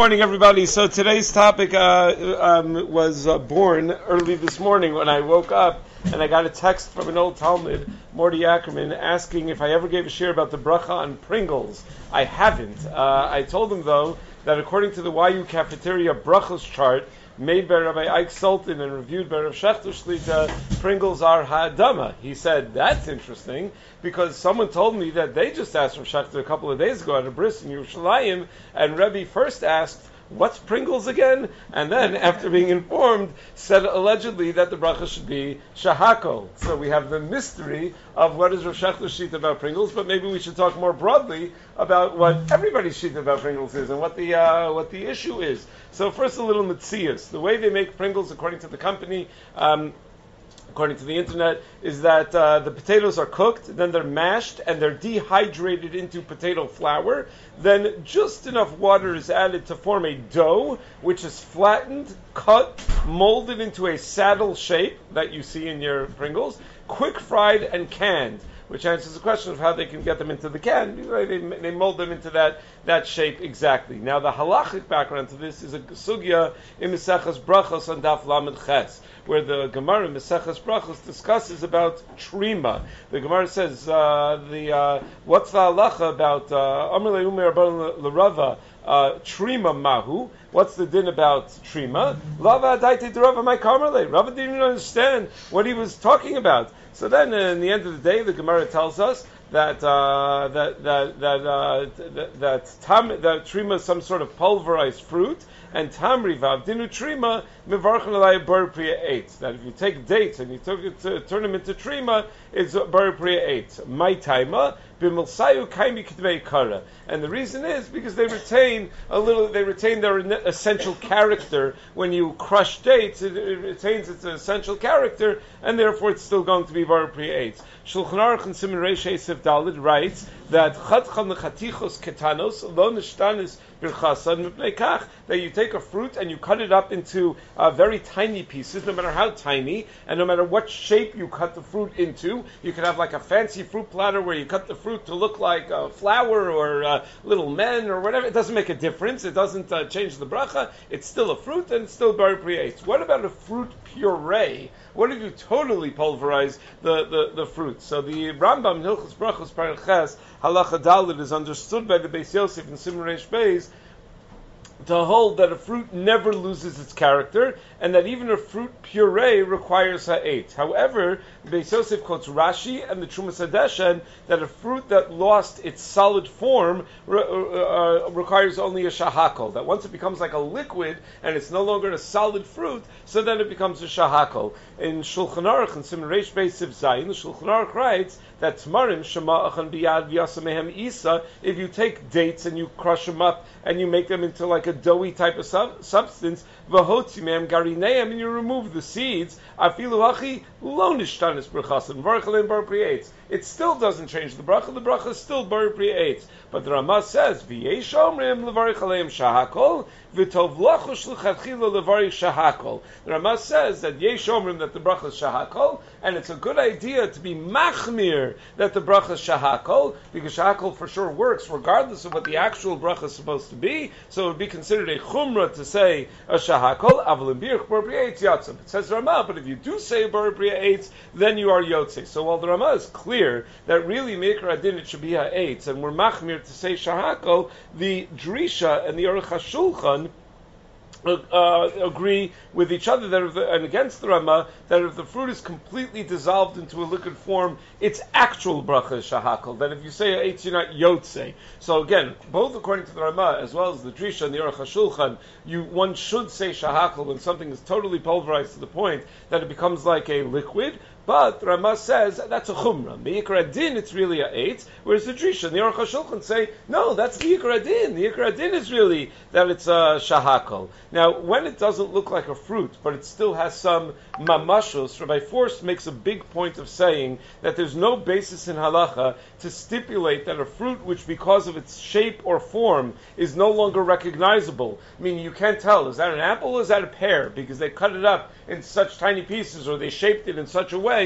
morning, everybody. So today's topic uh, um, was uh, born early this morning when I woke up and I got a text from an old talmid, Morty Ackerman, asking if I ever gave a share about the bracha on Pringles. I haven't. Uh, I told him though that according to the YU cafeteria brachos chart made by Rabbi Ike Sultan and reviewed by Rav Shechter Shlita, Pringles are ha'adama. He said, that's interesting, because someone told me that they just asked Rav Shechter a couple of days ago at a bris in Yerushalayim, and Rebbe first asked, what's Pringles again? And then, after being informed, said allegedly that the bracha should be shahakol. So we have the mystery of what is Rav Shechter's sheet about Pringles, but maybe we should talk more broadly about what everybody's sheet about Pringles is and what the uh, what the issue is. So first, a little mitzias. The way they make Pringles, according to the company. Um, according to the internet, is that uh, the potatoes are cooked, then they're mashed, and they're dehydrated into potato flour. Then just enough water is added to form a dough, which is flattened, cut, molded into a saddle shape that you see in your Pringles, quick fried and canned which answers the question of how they can get them into the can. They, they mold them into that, that shape exactly. Now, the halachic background to this is a sugya in Mesechas Brachos on Daf Lamed Ches, where the Gemara in Mesechas Brachos discusses about trima. The Gemara says, uh, the, uh, what's the halacha about uh, Amr Le'umer L'Rava, Trima Mahu? What's the din about Trima? Lava Adaiti Rava my Karmele. Rava didn't understand what he was talking about. So then, in the end of the day, the Gemara tells us that uh, that that that uh, that, that, tam, that trima is some sort of pulverized fruit, and tamri vavdinu trima mivarchan eight. That if you take dates and you took it to, turn them into trima, it's bar priya eight. My timer b'milsayu kaimi kitmei kara. And the reason is because they retain a little, they retain their essential character. When you crush dates, it, it retains its essential character, and therefore it's still going to be bar priya. Shulchan Aruch and Simon Reish Dalid writes that chatchan chatichos ketanos lo nishtanis that you take a fruit and you cut it up into uh, very tiny pieces, no matter how tiny, and no matter what shape you cut the fruit into. You can have like a fancy fruit platter where you cut the fruit to look like a flower or uh, little men or whatever. It doesn't make a difference. It doesn't uh, change the bracha. It's still a fruit and it's still very creates. What about a fruit puree? What if you totally pulverize the, the, the fruit? So the Rambam Hilchos Brachos Parches Halacha Dalit is understood by the Beis Yosef and Simon Reish Beis to hold that a fruit never loses its character, and that even a fruit puree requires ha'et. However, Beis Yosef quotes Rashi and the Trumas Hadeshen that a fruit that lost its solid form re- uh, uh, requires only a shahakol. That once it becomes like a liquid and it's no longer a solid fruit, so then it becomes a shahakol. In Shulchan Aruch and Simon Reish Beis Zayin, the Shulchan Aruch writes that tmarim shema'achan biyad v'yasamehem isa. If you take dates and you crush them up and you make them into like a doughy type of sub- substance, v'hotzimem garineim, and you remove the seeds, afilu hachi lo nishtanis brachasim v'archalim bar It still doesn't change the bracha. The bracha is still bar prietz. But the Ramah says, v'yesh omrim levarich aleim shahakol, v'tov shahakol. The Ramah says that yesh omrim that the bracha is shahakol, and it's a good idea to be machmir that the bracha is shahakol, because shahakol for sure works regardless of what the actual bracha is supposed to be. So it would be considered a chumrah to say a shahakol, avlim birch bar prietz yatzim. It says Ramah, but if you do say bar prietz, then you are yotze. So while the Ramah is clear that really mikra adin it should be ha'etz, and we're machmir to say shahakol, the drisha and the Aruch HaShulchan uh, agree with each other that the, and against the Rama that if the fruit is completely dissolved into a liquid form, it's actual bracha shahakal. That if you say eitz, you're not yotze. So again, both according to the Rama as well as the Drisha and the Aruch HaShulchan, you one should say shahakal when something is totally pulverized to the point that it becomes like a liquid. But Rama says that's a chumrah. Meikra din, it's really a eight. Whereas the Drisha and the Aruch HaShulchan say no, that's the Yikra din. The Yikra din is really that it's a shahakal. Now, when it doesn't look like a fruit, but it still has some mamashos, Rabbi Forst makes a big point of saying that there's no basis in halacha to stipulate that a fruit which, because of its shape or form, is no longer recognizable. I mean, you can't tell is that an apple or is that a pear because they cut it up in such tiny pieces or they shaped it in such a way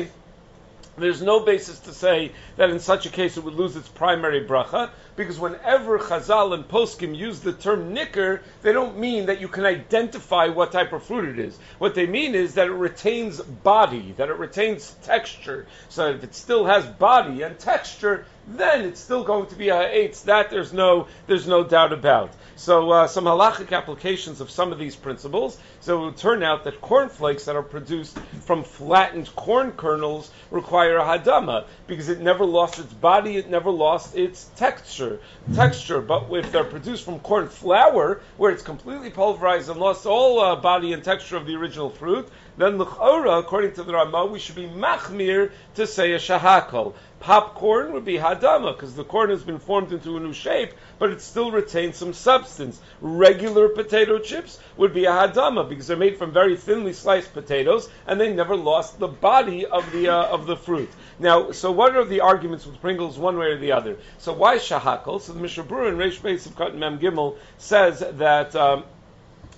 there's no basis to say that in such a case it would lose its primary bracha, because whenever Chazal and Poskim use the term nicker, they don't mean that you can identify what type of fruit it is. What they mean is that it retains body, that it retains texture. So if it still has body and texture, then it's still going to be a ha'etz. That there's no there's no doubt about. So uh, some halachic applications of some of these principles. So it would turn out that cornflakes that are produced from flattened corn kernels require a hadama because it never lost its body, it never lost its texture. Texture, but if they're produced from corn flour, where it's completely pulverized and lost all uh, body and texture of the original fruit, then l'chora, according to the Rama, we should be machmir to say a shahakol. Popcorn would be hadama because the corn has been formed into a new shape, but it still retains some substance. Regular potato chips would be a hadama because they're made from very thinly sliced potatoes and they never lost the body of the uh, of the fruit. Now, so what are the arguments with Pringles, one way or the other? So why shahakol? So the Mishnah Berurah in Reish Beis of Mem Gimel says that um,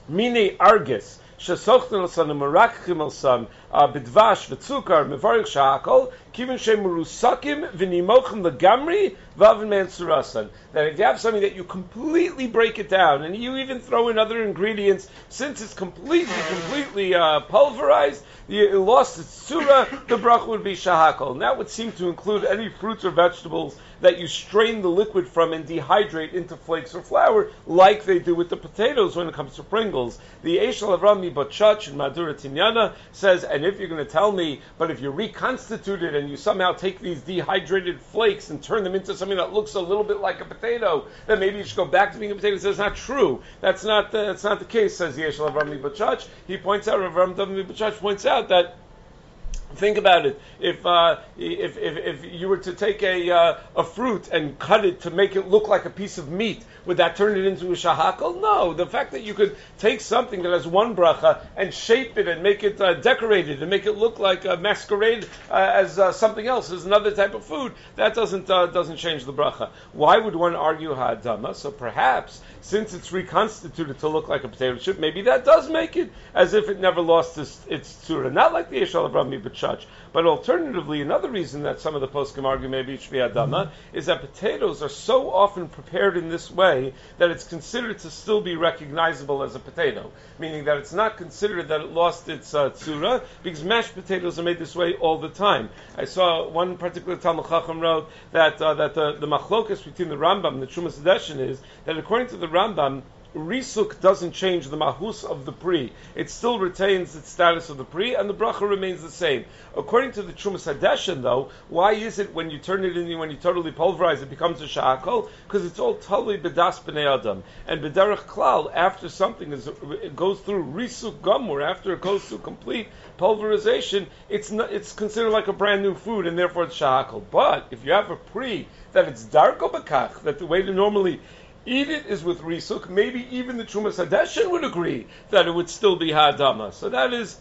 mine argus שסוכנו לסן ומרקחים על סן בדבש וצוקר מברך שהכל כיוון שהם מרוסקים ונימוכים לגמרי ואבן מאנסורסן. That if you have something that you completely break it down and you even throw in other ingredients, since it's completely, completely uh, pulverized, it lost its surah, the brach would be shahakol. And that would seem to include any fruits or vegetables that you strain the liquid from and dehydrate into flakes or flour, like they do with the potatoes when it comes to Pringles. The Eshel Avrami Bachach in Madura Tinyana says, and if you're going to tell me, but if you reconstitute it and you somehow take these dehydrated flakes and turn them into something that looks a little bit like a potato, then maybe you should go back to being a potato. Says, not true. That's not the, that's not the case, says the Eshel Avrami Bachach. He points out, Avram Bachach points out that Think about it. If, uh, if, if, if, you were to take a, uh, a fruit and cut it to make it look like a piece of meat, would that turn it into a shahakal? No. The fact that you could take something that has one bracha and shape it and make it uh, decorated and make it look like a masquerade uh, as uh, something else, as another type of food, that doesn't, uh, doesn't change the bracha. Why would one argue ha'adama? So perhaps, since it's reconstituted to look like a potato chip, maybe that does make it as if it never lost its, its surah. Not like the Yeshal but such. But alternatively, another reason that some of the poskim argue maybe be adama is that potatoes are so often prepared in this way that it's considered to still be recognizable as a potato, meaning that it's not considered that it lost its uh, tzura because mashed potatoes are made this way all the time. I saw one particular Talmid Chacham wrote that uh, that the, the machlokas between the Rambam and the Trumas is that according to the Rambam risuk doesn't change the mahus of the pri. It still retains its status of the pri, and the bracha remains the same. According to the Trumas Hadeshin, though, why is it when you turn it in, when you totally pulverize it, becomes a shakal? Because it's all totally bedas b'nei adam. And b'derech klal, after something is, it goes through risuk gomur, after it goes through complete pulverization, it's not, it's considered like a brand new food, and therefore it's shakal. But if you have a pri that it's darko bakach, that the way to normally eat it is with risuk. Maybe even the Trumas Hadeshin would agree that it would still be hadama. So that is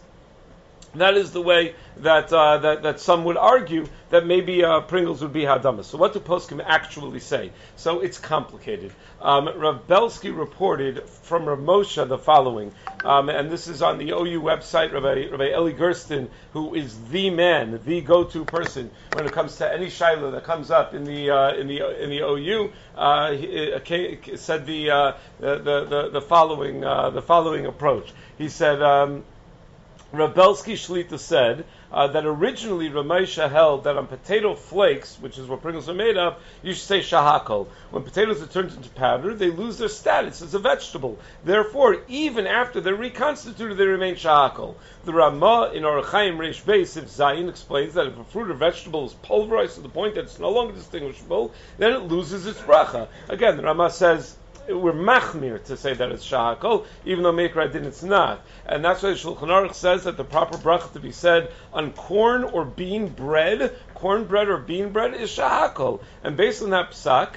that is the way that, uh, that, that some would argue that maybe uh, Pringles would be Hadama. So what do Poskim actually say? So it's complicated. Um, Rav Belsky reported from Rav Moshe the following, um, and this is on the OU website, Rabbi, Eli Gersten, who is the man, the go-to person when it comes to any shiloh that comes up in the, uh, in the, in the OU, uh, he, uh, said the, uh, the, the, the, following, the following approach. He said, um, Rabelsky Shlita said uh, that originally Ramesha held that on potato flakes, which is what Pringles are made of, you should say shahakol. When potatoes are turned into powder, they lose their status as a vegetable. Therefore, even after they're reconstituted, they remain shahakol. The Ramah in Orach Chaim Reish Beis, if Zayin explains that if a fruit or vegetable is pulverized to the point that it's no longer distinguishable, then it loses its bracha. Again, the Ramah says we're machmir to say that it's shahakol, even though Meikra didn't. it's not. And that's why Shulchan Aruch says that the proper bracha to be said on corn or bean bread, corn bread or bean bread is shahakol. And based on that psak,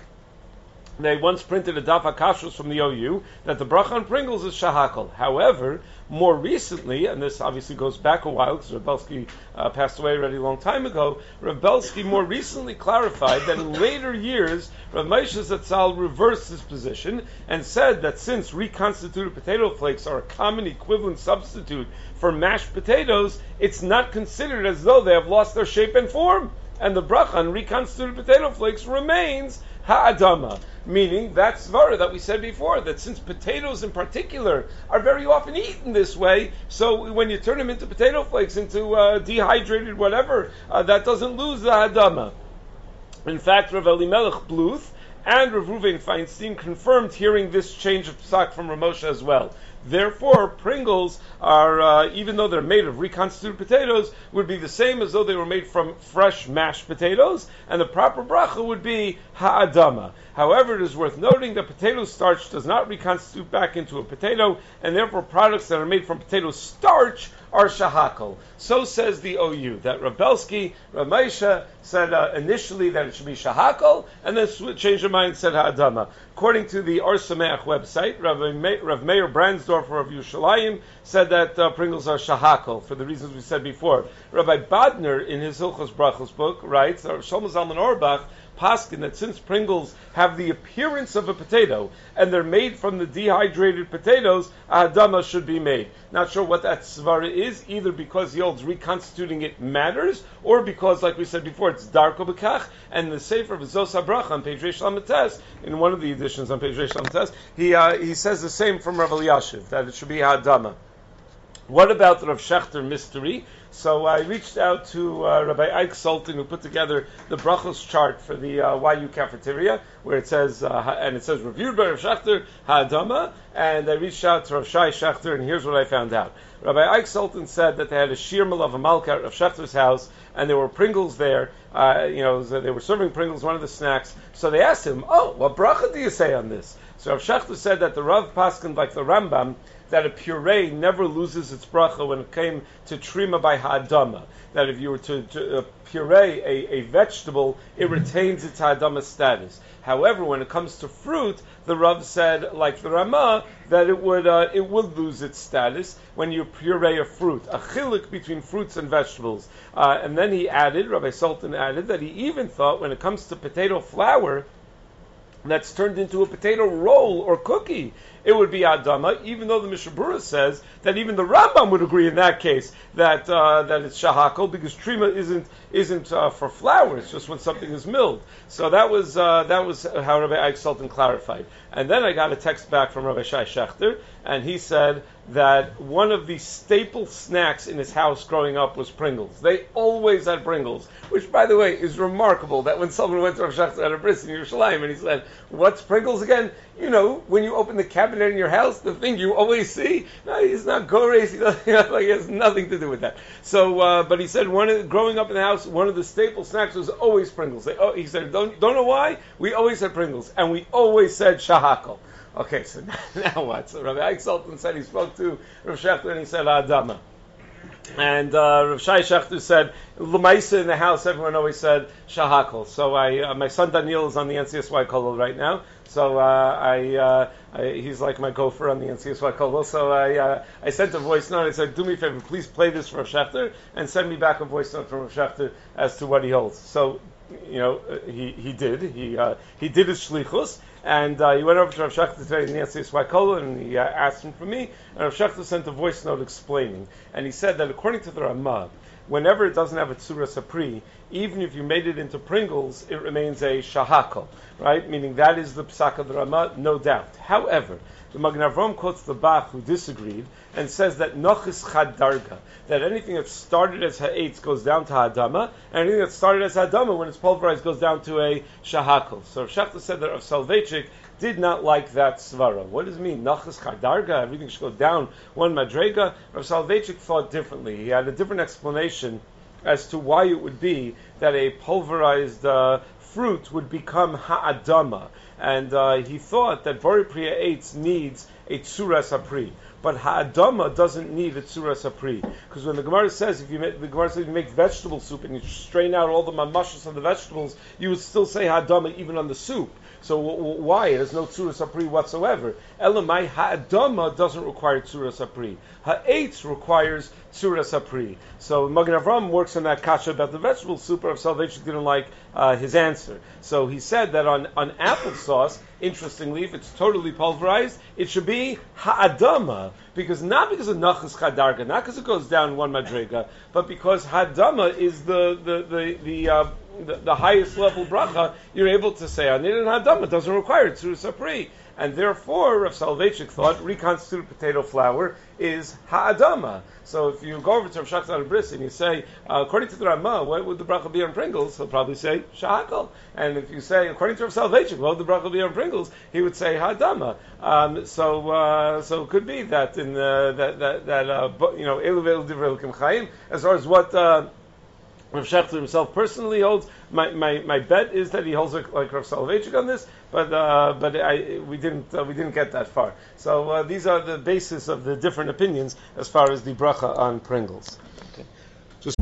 they once printed a daf from the OU that the bracha on Pringles is shahakal. However, more recently, and this obviously goes back a while because Rebelsky uh, passed away already a long time ago, Rebelsky more recently clarified that in later years, Rav Moshe Zatzal reversed his position and said that since reconstituted potato flakes are a common equivalent substitute for mashed potatoes, it's not considered as though they have lost their shape and form. And the bracha on reconstituted potato flakes remains ha'adama, meaning that svara that we said before, that since potatoes in particular are very often eaten this way, so when you turn them into potato flakes, into uh, dehydrated whatever, uh, that doesn't lose the hadama. In fact, Rav Elimelech Bluth and Rav Ruven Feinstein confirmed hearing this change of psak from Ramosha as well. Therefore, Pringles are, uh, even though they're made of reconstituted potatoes, would be the same as though they were made from fresh mashed potatoes, and the proper bracha would be ha'adama. However, it is worth noting that potato starch does not reconstitute back into a potato, and therefore products that are made from potato starch are shahakal. So says the OU, that Rabelsky, Ramesha, said uh, initially that it should be shahakal, and then changed their mind and said ha'adama. According to the Ohr Somayach website, Rav, Rav Meir Brandsdorfer of said that uh, Pringles are shahakal, for the reasons we said before. Rabbi Bodner, in his Hilchos Brachos book, writes, that Shlomo Zalman Auerbach paskin that since Pringles have the appearance of a potato and they're made from the dehydrated potatoes, adama should be made. Not sure what that svara is, either because he holds reconstituting it matters, or because, like we said before, it's darko bekach. And the Sefer of Zos Habracha on page Reish in one of the editions on page Reish he uh, he says the same from Rav Yashiv that it should be hadama. What about the Rav Shechter mystery? So I reached out to uh, Rabbi Ike Sultan, who put together the brachos chart for the uh, YU cafeteria, where it says, uh, and it says reviewed by Rav Shechter Ha'adama, and I reached out to Rav Shai Shechter, and here's what I found out. Rabbi Ike Sultan said that they had a shir of a malka at Rav Shechter's house, and there were Pringles there. Uh, you know, they were serving Pringles, one of the snacks. So they asked him, "Oh, what bracha do you say on this?" So Rav Shechter said that the Rav Paskin, like the Rambam, that a puree never loses its bracha when it came to trima by ha'adama. That if you were to, to uh, puree a, a, vegetable, it retains its ha'adama status. However, when it comes to fruit, the Rav said, like the Ramah, that it would uh, it would lose its status when you puree a fruit, a chilik between fruits and vegetables. Uh, and then he added, Rabbi Sultan added, that he even thought when it comes to potato flour, that's turned into a potato roll or cookie, it would be Adama, even though the Mishabura says that even the Rambam would agree in that case that uh, that it's shahakol because Trima isn't isn't uh, for flour, it's just when something is milled. So that was uh, that was how Rabbi Ike Sultan clarified. And then I got a text back from Rabbi Shai Shechter, and he said that one of the staple snacks in his house growing up was Pringles. They always had Pringles, which, by the way, is remarkable. That when someone went to Rav Shechter at a bris in Yerushalayim and he said, "What's Pringles again?" You know, when you open the cabinet in your house, the thing you always see. No, he's not gores. He, like, he has nothing to do with that. So, uh, but he said one of, growing up in the house, one of the staple snacks was always Pringles. They, oh, he said, don't don't know why. We always had Pringles, and we always said shahakal. Okay, so now what? So Rabbi Ike Sultan said he spoke to Rav Shechter and he said Adama. And uh, Rav Shai Shechter said, Lamaisa in the house, everyone always said Shahakal. So I, uh, my son Daniel is on the NCSY Kolel right now. So uh, I, uh, I, he's like my gopher on the NCSY Kolel. So I, uh, I sent a voice note. I said, do me a favor, please play this for Rav Shechter and send me back a voice note from Rav Shechter as to what he holds. So you know, he, he did. He uh, he did his shlichus, and uh, he went over to Rav Shechter today in NCSY Kolel, and he uh, asked him for me. And Rav Shechter sent a voice note explaining, and he said that according to the Ramah, whenever it doesn't have a tzura sapri, even if you made it into Pringles, it remains a shahakal, right? Meaning that is the psak of the Ramah, no doubt. However, the Magen Avram quotes the Bach who disagreed and says that nochis chad darga, that anything that started as ha'etz goes down to ha'adama, and anything that started as ha'adama, when it's pulverized, goes down to a shahakal. So Shachta said that of Soloveitchik did not like that svara. What does it mean? Nachas darga, everything should go down one madrega. Rav Soloveitchik thought differently. He had a different explanation as to why it would be that a pulverized uh, fruit would become ha'adama and uh, he thought that Bori Priya Eitz needs a Tzura Sapri. But Ha'adama doesn't need a Tzura Sapri. Because when the Gemara says, if you make, the Gemara says you make vegetable soup and you strain out all the mamashas of the vegetables, you would still say Ha'adama even on the soup. So why? Has no tzura sapri whatsoever. Elamai ha'adama doesn't require tzura sapri. Ha'etz requires tzura sapri. So Magen Avram works on that kasha about the vegetable soup. of Soloveitchik didn't like uh, his answer. So he said that on, on applesauce, interestingly, if it's totally pulverized, it should be ha'adama, because not because of nachas chadarga, not because it goes down one madrega, but because hadama is the the the the, uh, the, highest level bracha. You're able to say it, and hadama doesn't require it sapri. And therefore, Rav Soloveitchik thought reconstituted potato flour is ha'adama. So if you go over to Rav Shachtar Bris and you say, uh, according to the Ramah, what would the bracha be on Pringles? He'll probably say shahakal. And if you say, according to Rav Soloveitchik, what would the bracha be on Pringles? He would say ha'adama. Um, so uh, so it could be that in the, that that, that uh, you know elu divrei chaim as far as what. Uh, Rav Shechter himself personally holds. My, my, my bet is that he holds like, like Rav Soloveitchik on this, but uh, but I, we didn't uh, we didn't get that far. So uh, these are the basis of the different opinions as far as the bracha on Pringles.